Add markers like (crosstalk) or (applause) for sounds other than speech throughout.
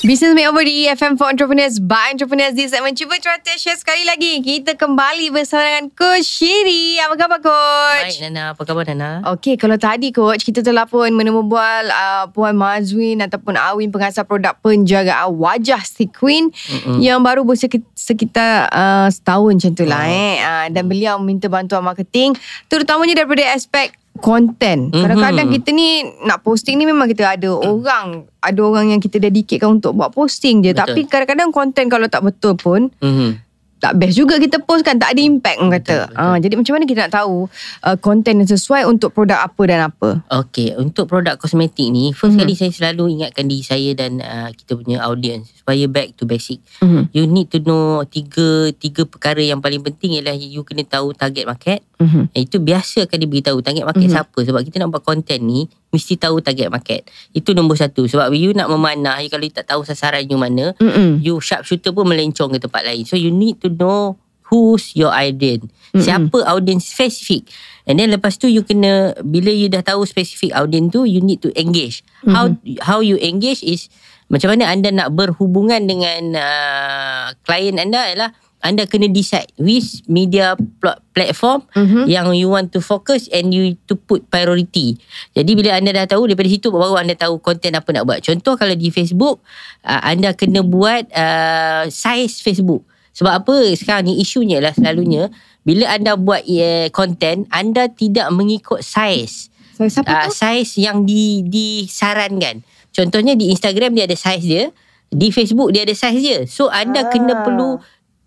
Business Makeover di FM for Entrepreneurs by Entrepreneurs di segmen Cuba Cuaca Share sekali lagi. Kita kembali bersama dengan Coach Shiri. Apa khabar Coach? Baik Nana, apa khabar Nana? Okey, kalau tadi Coach, kita telah pun menemu bual uh, Puan Mazwin ataupun Awin pengasas produk penjagaan wajah Sequin mm-hmm. yang baru berusia sekitar uh, setahun macam tu lah oh. eh. Uh, dan beliau minta bantuan marketing terutamanya daripada aspek konten. Mm-hmm. Kadang-kadang kita ni nak posting ni memang kita ada mm. orang, ada orang yang kita dedicatkan untuk buat posting je. Betul. Tapi kadang-kadang konten kalau tak betul pun, mm-hmm tak best juga kita post kan tak ada impact orang kata. Betul, betul. Uh, jadi macam mana kita nak tahu uh, content yang sesuai untuk produk apa dan apa? Okay, untuk produk kosmetik ni first mm-hmm. kali saya selalu ingatkan diri saya dan uh, kita punya audience supaya back to basic. Mm-hmm. You need to know tiga tiga perkara yang paling penting ialah you kena tahu target market. Mm-hmm. Itu biasa akan diberitahu target market mm-hmm. siapa sebab kita nak buat content ni mesti tahu target market. Itu nombor satu. Sebab you nak memanah, you kalau you tak tahu sasaran you mana, Mm-mm. you sharp shooter pun melencong ke tempat lain. So you need to know who's your audience. Mm-mm. Siapa audience spesifik. And then lepas tu you kena, bila you dah tahu spesifik audience tu, you need to engage. Mm-hmm. How how you engage is, macam mana anda nak berhubungan dengan uh, klien anda ialah, anda kena decide which media pl- platform mm-hmm. yang you want to focus and you to put priority. Jadi bila anda dah tahu daripada situ baru anda tahu konten apa nak buat. Contoh kalau di Facebook uh, anda kena buat uh, size Facebook. Sebab apa sekarang ni isunya lah selalunya bila anda buat konten uh, anda tidak mengikut size. Size apa uh, tu? Size yang di disarankan. Contohnya di Instagram dia ada size dia, di Facebook dia ada size dia. So anda ah. kena perlu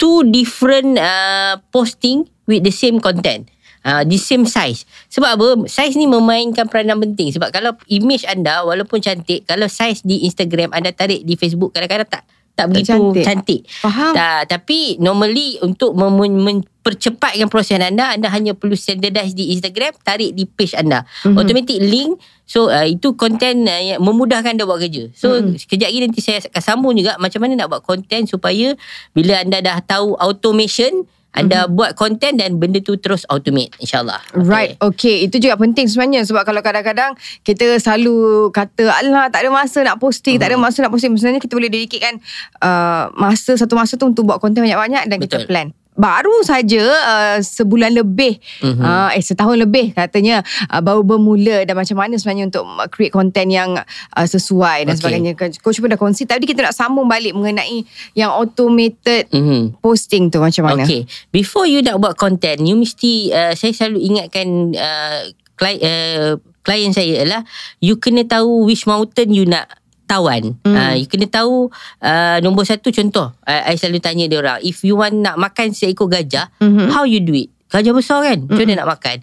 two different uh, posting with the same content. Uh, the same size. Sebab apa? Size ni memainkan peranan penting. Sebab kalau image anda walaupun cantik, kalau size di Instagram anda tarik di Facebook kadang-kadang tak tak begitu cantik. cantik. Faham. Ta, tapi normally untuk mem- mempercepatkan proses anda, anda hanya perlu standardize di Instagram, tarik di page anda. Mm-hmm. Automatic link. So uh, itu konten uh, yang memudahkan anda buat kerja. So mm-hmm. sekejap lagi nanti saya akan sambung juga macam mana nak buat konten supaya bila anda dah tahu automation, anda mm-hmm. buat konten dan benda tu terus automate insyaallah. Right. Okay. Itu juga penting sebenarnya sebab kalau kadang-kadang kita selalu kata alah tak ada masa nak posting, mm-hmm. tak ada mhm. masa nak posting. Sebenarnya kita boleh dedicate uh, masa satu masa tu untuk buat konten banyak-banyak dan Betul. kita plan baru saja uh, sebulan lebih mm-hmm. uh, eh setahun lebih katanya uh, baru bermula dan macam mana sebenarnya untuk create content yang uh, sesuai dan okay. sebagainya coach pun dah kongsi tadi kita nak sambung balik mengenai yang automated mm-hmm. posting tu macam mana okay before you nak buat content you mesti uh, saya selalu ingatkan uh, klien uh, klien saya ialah you kena tahu which mountain you nak tawan. Hmm. Uh, you kena tahu uh, nombor satu contoh. Uh, I selalu tanya dia orang. If you want nak makan seekor gajah, hmm. how you do it? Gajah besar kan? Macam mana hmm. nak makan?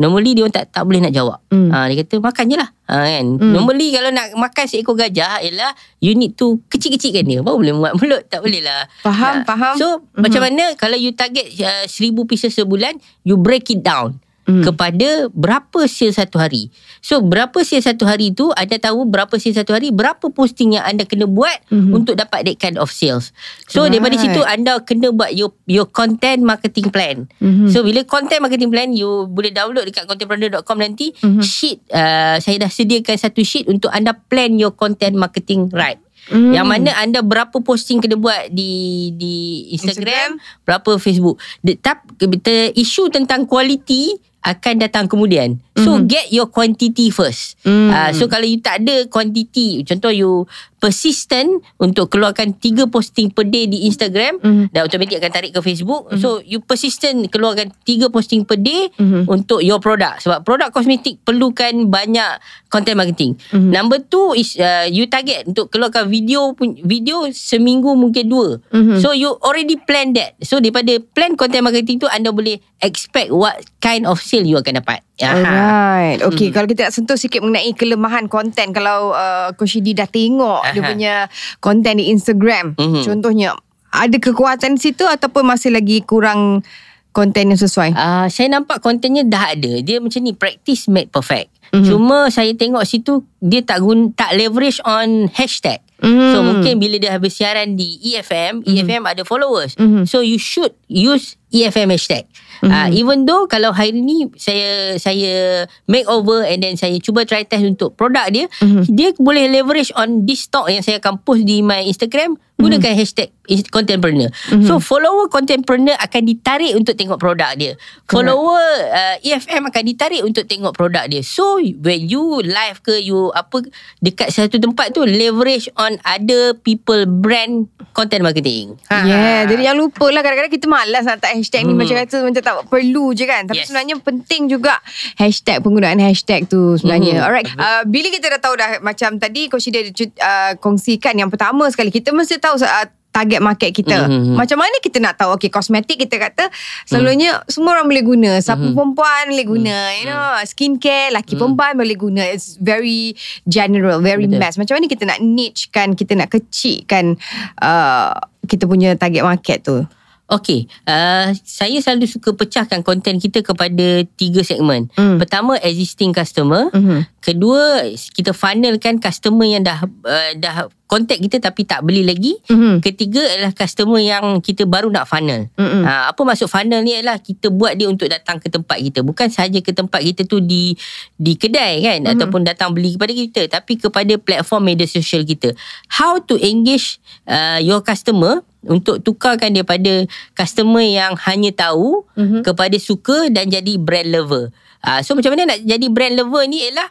Normally dia orang tak, tak boleh nak jawab. Hmm. Uh, dia kata makan je lah. Uh, kan? Hmm. Normally kalau nak makan seekor gajah ialah you need to kecil-kecilkan dia. Baru boleh muat mulut. Tak boleh lah. Faham, nah. faham. So hmm. macam mana kalau you target uh, seribu pieces sebulan, you break it down hmm. kepada berapa sale satu hari. So berapa sale satu hari tu anda tahu berapa sale satu hari, berapa posting yang anda kena buat hmm. untuk dapat that kind of sales. So right. daripada situ anda kena buat your your content marketing plan. Hmm. So bila content marketing plan you boleh download dekat contentpreneur.com nanti hmm. sheet uh, saya dah sediakan satu sheet untuk anda plan your content marketing right. Mm. Yang mana anda berapa posting kena buat di di Instagram, Instagram. berapa Facebook. Tapi isu tentang quality akan datang kemudian. So mm-hmm. get your quantity first. Mm. Uh, so kalau you tak ada quantity, contoh you persistent untuk keluarkan 3 posting per day di Instagram mm-hmm. dan automatic akan tarik ke Facebook. Mm-hmm. So you persistent keluarkan 3 posting per day mm-hmm. untuk your product. Sebab produk kosmetik perlukan banyak content marketing. Mm-hmm. Number 2 is uh, you target untuk keluarkan video video seminggu mungkin dua. Mm-hmm. So you already plan that. So daripada plan content marketing tu anda boleh expect what kind of sale you akan dapat. Alright. Okay, hmm. kalau kita nak sentuh sikit mengenai kelemahan konten kalau uh, Coach Didi dah tengok Aha. dia punya konten di Instagram. Hmm. Contohnya, ada kekuatan situ ataupun masih lagi kurang konten yang sesuai? Uh, saya nampak kontennya dah ada. Dia macam ni, practice make perfect. Mm-hmm. Cuma saya tengok situ dia tak gun tak leverage on hashtag. Mm. So mungkin bila dia bersiaran di EFM, EFM ada followers. Mhm. So you should use EFM hashtag. Uh, even though kalau hari ni saya saya make over and then saya cuba try test untuk produk dia, dia boleh leverage on this stock yang saya akan post di my Instagram gunakan hashtag is- contentpreneur. So follower contentpreneur akan ditarik untuk tengok produk dia. Follower uh, EFM akan ditarik untuk tengok produk dia. So when you live ke you apa dekat satu tempat tu leverage on other people brand content marketing. Ha. Yeah, jadi jangan lupa lah kadang-kadang kita malas nak letak hashtag ni Hmm. macam kata macam tak perlu je kan. Tapi Yes. sebenarnya penting juga hashtag penggunaan hashtag tu sebenarnya. Mhm. Alright. Uh, bila kita dah tahu dah macam tadi Coach Ida uh, kongsikan yang pertama sekali kita mesti tahu uh, target market kita. Mhm. Macam mana kita nak tahu okay kosmetik kita kata selalunya semua orang boleh guna. Siapa perempuan boleh guna, you know, skincare laki perempuan boleh guna. It's very general, very Betul. mass. Macam mana kita nak niche kan, kita nak kecilkan uh, kita punya target market tu. Okay, uh, saya selalu suka pecahkan konten kita kepada tiga segmen. Hmm. Pertama, existing customer. Mhm. Kedua, kita funnelkan customer yang dah uh, dah contact kita tapi tak beli lagi. Mhm. Ketiga adalah customer yang kita baru nak funnel. Mm-mm. Uh, apa maksud funnel ni adalah kita buat dia untuk datang ke tempat kita. Bukan sahaja ke tempat kita tu di di kedai kan Mhm. ataupun datang beli kepada kita tapi kepada platform media sosial kita. How to engage uh, your customer untuk tukarkan dia pada customer yang hanya tahu Mhm. kepada suka dan jadi brand lover. Uh, so macam mana nak jadi brand lover ni ialah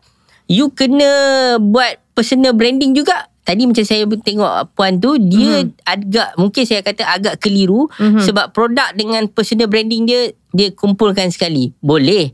you kena buat personal branding juga. Tadi macam saya tengok puan tu dia mm-hmm. agak mungkin saya kata agak keliru Mhm. mm-hmm. sebab produk dengan personal branding dia dia kumpulkan sekali. Boleh.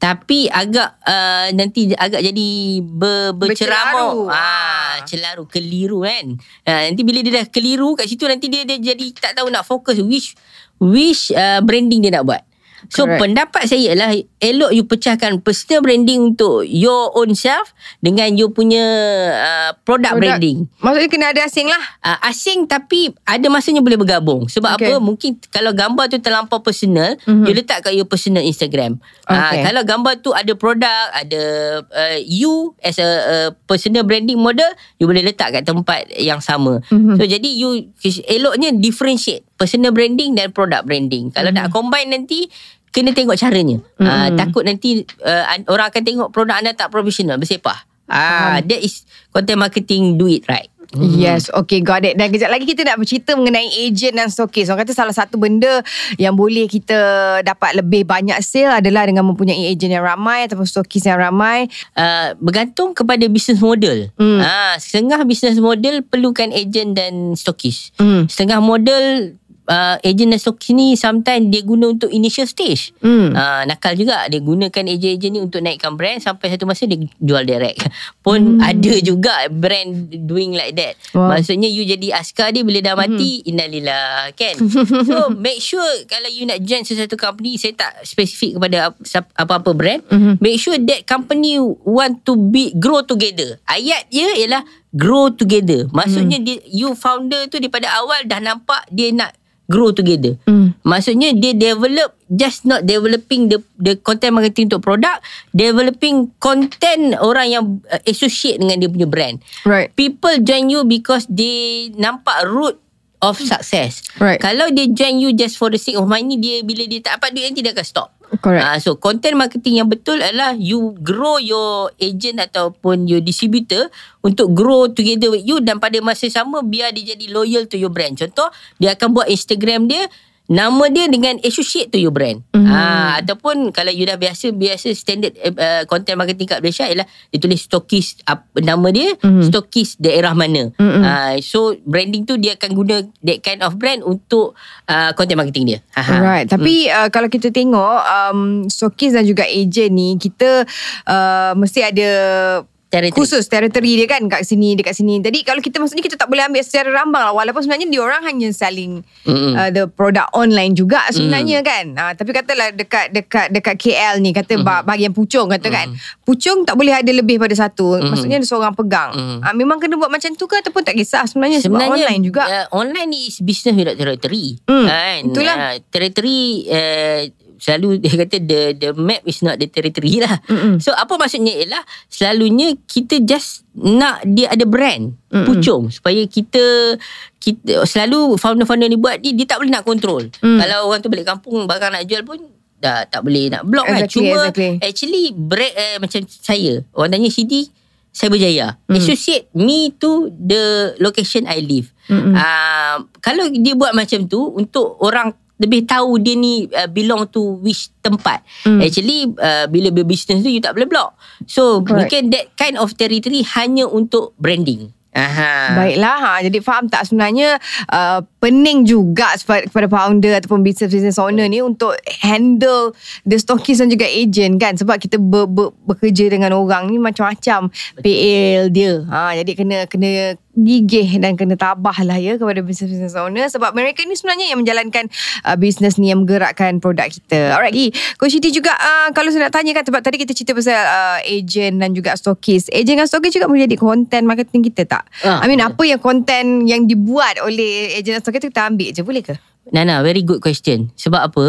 Tapi agak uh, nanti agak jadi ber, berceramuk. Ah, celaru keliru kan. Ah, nanti bila dia dah keliru kat situ nanti dia, dia jadi tak tahu nak fokus which which uh, branding dia nak buat. So Correct. pendapat saya ialah elok you pecahkan personal branding untuk your own self dengan you punya uh, product, Produk- branding. Maksudnya kena ada asing lah. Uh, asing tapi ada masanya boleh bergabung. Sebab Okay. apa? Mungkin kalau gambar tu terlampau personal, Mhm. mm-hmm. you letak kat your personal Instagram. Okay. Uh, kalau gambar tu ada produk, ada uh, you as a, a personal branding model, you boleh letak kat tempat yang sama. Mhm. So jadi you eloknya differentiate personal branding dan product branding. Kalau Mhm. nak combine nanti kena tengok caranya. Mm-hmm. Uh, takut nanti uh, an- orang akan tengok produk anda tak profesional, bersepah. Ah, that is content marketing do it right. Yes, okay, got it. Dan kejap lagi kita nak bercerita mengenai agent dan stokis. Orang kata salah satu benda yang boleh kita dapat lebih banyak sale adalah dengan mempunyai agent yang ramai ataupun stokis yang ramai. uh, bergantung kepada business model. Hmm. Ah, setengah business model perlukan agent dan stokis. Hmm. Setengah model uh, agent stokis ni sometimes dia guna untuk initial stage. Hmm. Uh, nakal juga dia gunakan agent-agent ni untuk naikkan brand sampai satu masa dia jual direct. (laughs) Pun ada juga brand doing like that. Wow. Maksudnya you jadi askar dia bila dah mati innalillah kan. (laughs) so make sure kalau you nak join sesuatu company saya tak spesifik kepada apa-apa brand. Mhm. Make sure that company want to be grow together. Ayat dia ialah grow together. Maksudnya dia you founder tu daripada awal dah nampak dia nak grow together. Hmm. Maksudnya dia develop just not developing the the content marketing untuk produk, developing content orang yang uh, associate dengan dia punya brand. Right. People join you because they nampak root of success. Right. Kalau dia join you just for the sake of money, dia bila dia tak dapat duit nanti dia akan stop. Correct. Ah, so content marketing yang betul adalah you grow your agent ataupun your distributor untuk grow together with you dan pada masa sama biar dia jadi loyal to your brand. Contoh, dia akan buat Instagram dia nama dia dengan associate to your brand. Mhm. Ah ataupun kalau you dah biasa biasa standard uh, content marketing kat Malaysia ialah dia tulis stokis uh, nama dia, Mhm. stokis daerah mana. Mhm. Ah so branding tu dia akan guna that kind of brand untuk uh, content marketing dia. Ha, ha. Alright, tapi uh, kalau kita tengok um, stokis dan juga agent ni kita uh, mesti ada Territory. khusus teritori dia kan kat sini dekat sini. Jadi kalau kita maksudnya kita tak boleh ambil secara rambang lah walaupun sebenarnya dia orang hanya selling uh, the product online juga sebenarnya Mm. kan. Uh, tapi katalah dekat dekat dekat KL ni kata Mm-hmm. mm. bahagian Puchong kata kan. Puchong tak boleh ada lebih pada satu. Mm. Maksudnya ada seorang pegang. Mm. Uh, memang kena buat macam tu ke ataupun tak kisah sebenarnya, sebab online juga. Uh, online ni is business without territory. Hmm, Kan? itulah. Uh, territory uh, selalu (laughs) dia kata the the map is not the territory lah. Mm-mm. So apa maksudnya ialah selalunya kita just nak dia ada brand Mm-mm. pucung supaya kita kita selalu founder-founder ni buat ni dia tak boleh nak control. Mm. Kalau orang tu balik kampung barang nak jual pun dah tak boleh nak block kan. Exactly, Cuma exactly. actually brand uh, macam saya orang tanya CD saya berjaya. Mm. Associate me to the location I live. Uh, kalau dia buat macam tu untuk orang lebih tahu dia ni uh, belong to which tempat. Mm. Actually uh, bila berbusiness tu you tak boleh block. So Correct. mungkin that kind of territory hanya untuk branding. Aha. Baiklah ha. Jadi faham tak sebenarnya uh, Pening juga kepada, kepada founder Ataupun business-business owner ni Untuk handle The stockist dan juga agent kan Sebab kita ber, ber, bekerja dengan orang ni Macam-macam PL dia ha, Jadi kena kena gigih dan kena tabah lah ya kepada business-business owner sebab mereka ni sebenarnya yang menjalankan uh, bisnes ni yang menggerakkan produk kita. Alright, Gi. Coach Siti juga uh, kalau saya nak tanya kan sebab tadi kita cerita pasal uh, agent dan juga stokis. Agent dan stokis juga boleh jadi content marketing kita tak? Ah, I mean betul. apa yang content yang dibuat oleh agent dan stokis tu kita ambil je boleh ke? Nana, very good question. Sebab apa?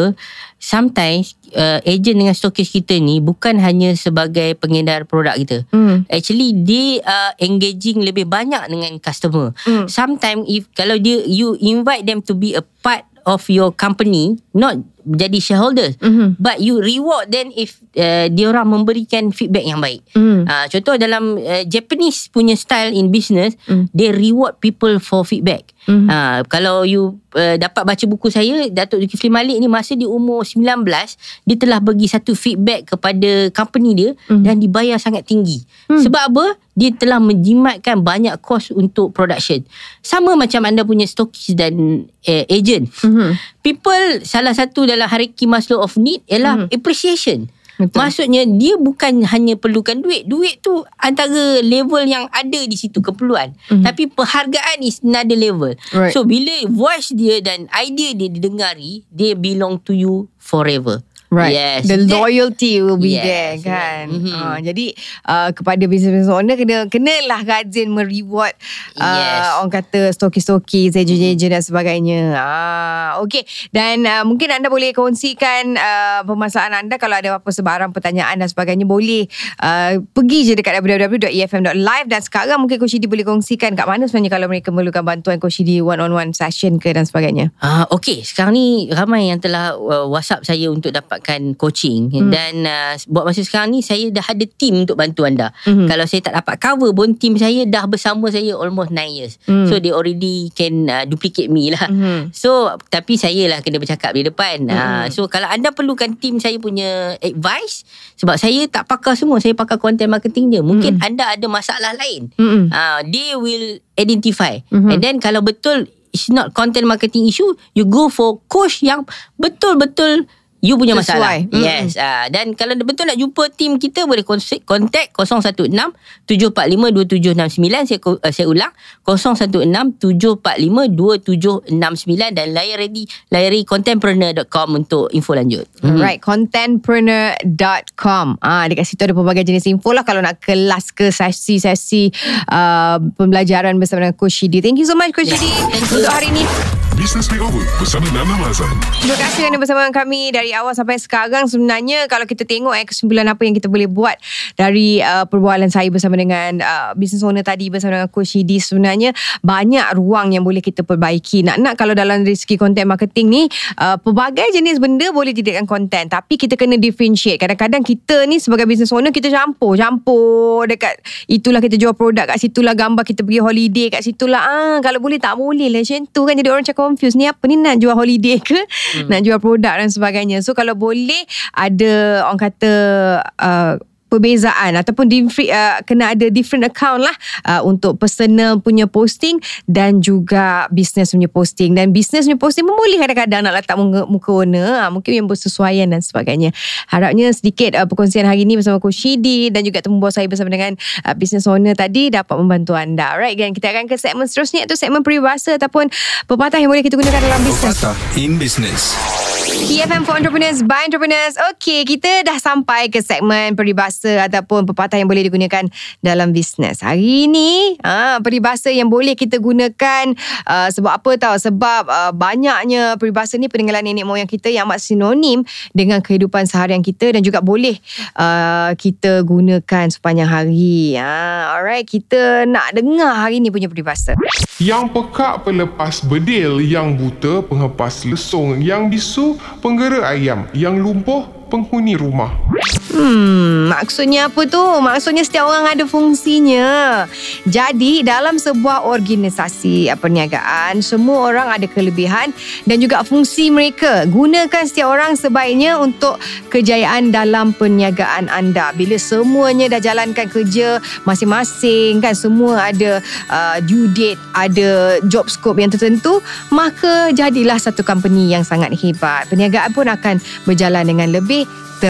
Sometimes uh, agent dengan stokis kita ni bukan hanya sebagai pengedar produk kita. Hmm. Actually they are engaging lebih banyak dengan customer. Hmm. Sometimes if kalau dia you invite them to be a part of your company, not jadi shareholders, Mhm. but you reward them if uh, dia orang memberikan feedback yang baik. Hmm. Uh, contoh dalam uh, Japanese punya style in business, Hmm. they reward people for feedback. Mhm. Uh, kalau you uh, dapat baca buku saya, Datuk Zulkifli Malik ni masa di umur 19, dia telah bagi satu feedback kepada company dia Mhm. dan dibayar sangat tinggi. Hmm. Sebab apa? Dia telah menjimatkan banyak kos untuk production. Sama macam anda punya stokis dan uh, agent. Mhm. People salah satu dalam hierarchy Maslow of need ialah Mhm. appreciation. Betul. Maksudnya dia bukan hanya perlukan duit. Duit tu antara level yang ada di situ keperluan. Mhm. Tapi penghargaan is another level. Right. So bila voice dia dan idea dia didengari, dia belong to you forever. Right. Yes. The loyalty will be Yes, there kan. right. Mhm. Uh, jadi uh, kepada business owner kena kenalah rajin mereward uh, Yes. orang kata stokis-stokis, agent-agent dan sebagainya. Ah, okay. Dan uh, mungkin anda boleh kongsikan uh, permasalahan anda kalau ada apa sebarang pertanyaan dan sebagainya boleh uh, pergi je dekat www.efm.live dan sekarang mungkin Coach boleh kongsikan kat mana sebenarnya kalau mereka memerlukan bantuan Coach one-on-one session ke dan sebagainya. Ah, okay, sekarang ni ramai yang telah uh, WhatsApp saya untuk dapatkan coaching Hmm. dan uh, buat masa sekarang ni saya dah ada team untuk bantu anda. Mhm. Kalau saya tak dapat cover pun team saya dah bersama saya almost 9 years. Hmm. So they already can uh, duplicate me lah. Mhm. So tapi saya lah kena bercakap di depan. Hmm. Uh, so kalau anda perlukan team saya punya advice sebab saya tak pakar semua, saya pakar content marketing je. Mungkin Hmm. anda ada masalah lain. Mm-mm. Uh, they will identify. Mhm. And then kalau betul it's not content marketing issue, you go for coach yang betul-betul you punya Sesuai. masalah. Mm. Yes. Uh, dan kalau betul nak jumpa tim kita boleh kontak contact 016 745 2769 saya uh, saya ulang 016 745 2769 dan layari layari contentpreneur.com untuk info lanjut. Mhm. Right, contentpreneur.com. Ah, dekat situ ada pelbagai jenis info lah kalau nak kelas ke sesi-sesi uh, pembelajaran bersama dengan Coach Shidi. Thank you so much Coach Shidi untuk hari ini. Business Makeover bersama Nana Mazan. Terima kasih kerana bersama kami dari awal sampai sekarang. Sebenarnya kalau kita tengok eh, kesimpulan apa yang kita boleh buat dari uh, perbualan saya bersama dengan uh, business owner tadi bersama dengan Coach Shidi sebenarnya banyak ruang yang boleh kita perbaiki. Nak-nak kalau dalam dari segi content marketing ni uh, pelbagai jenis benda boleh dijadikan content tapi kita kena differentiate. Kadang-kadang kita ni sebagai business owner kita campur, campur dekat itulah kita jual produk kat situlah gambar kita pergi holiday kat situlah ah kalau boleh tak boleh lah macam tu kan jadi orang cakap confused ni apa ni nak jual holiday ke hmm. nak jual produk dan sebagainya so kalau boleh ada orang kata uh, perbezaan ataupun different, uh, kena ada different account lah uh, untuk personal punya posting dan juga business punya posting dan business punya posting pun boleh kadang-kadang nak letak muka, muka owner uh, mungkin yang bersesuaian dan sebagainya harapnya sedikit uh, perkongsian hari ini bersama Coach Shidi dan juga temu bos saya bersama dengan uh, business owner tadi dapat membantu anda alright dan kita akan ke segmen seterusnya iaitu segmen peribahasa ataupun pepatah yang boleh kita gunakan dalam bisnes Pepatah in business. TFM for Entrepreneurs by Entrepreneurs. Okey, kita dah sampai ke segmen peribahasa ataupun pepatah yang boleh digunakan dalam bisnes. Hari ini, ha, peribahasa yang boleh kita gunakan uh, sebab apa tahu? Sebab uh, banyaknya peribahasa ni peninggalan nenek moyang kita yang amat sinonim dengan kehidupan seharian kita dan juga boleh uh, kita gunakan sepanjang hari. Ha, alright, kita nak dengar hari ni punya peribahasa. Yang pekak pelepas bedil, yang buta pengepas lesung, yang bisu penggera ayam, yang lumpuh penghuni rumah. Hmm, maksudnya apa tu? Maksudnya setiap orang ada fungsinya. Jadi dalam sebuah organisasi perniagaan, semua orang ada kelebihan dan juga fungsi mereka. Gunakan setiap orang sebaiknya untuk kejayaan dalam perniagaan anda. Bila semuanya dah jalankan kerja masing-masing kan semua ada uh, due date, ada job scope yang tertentu, maka jadilah satu company yang sangat hebat. Perniagaan pun akan berjalan dengan lebih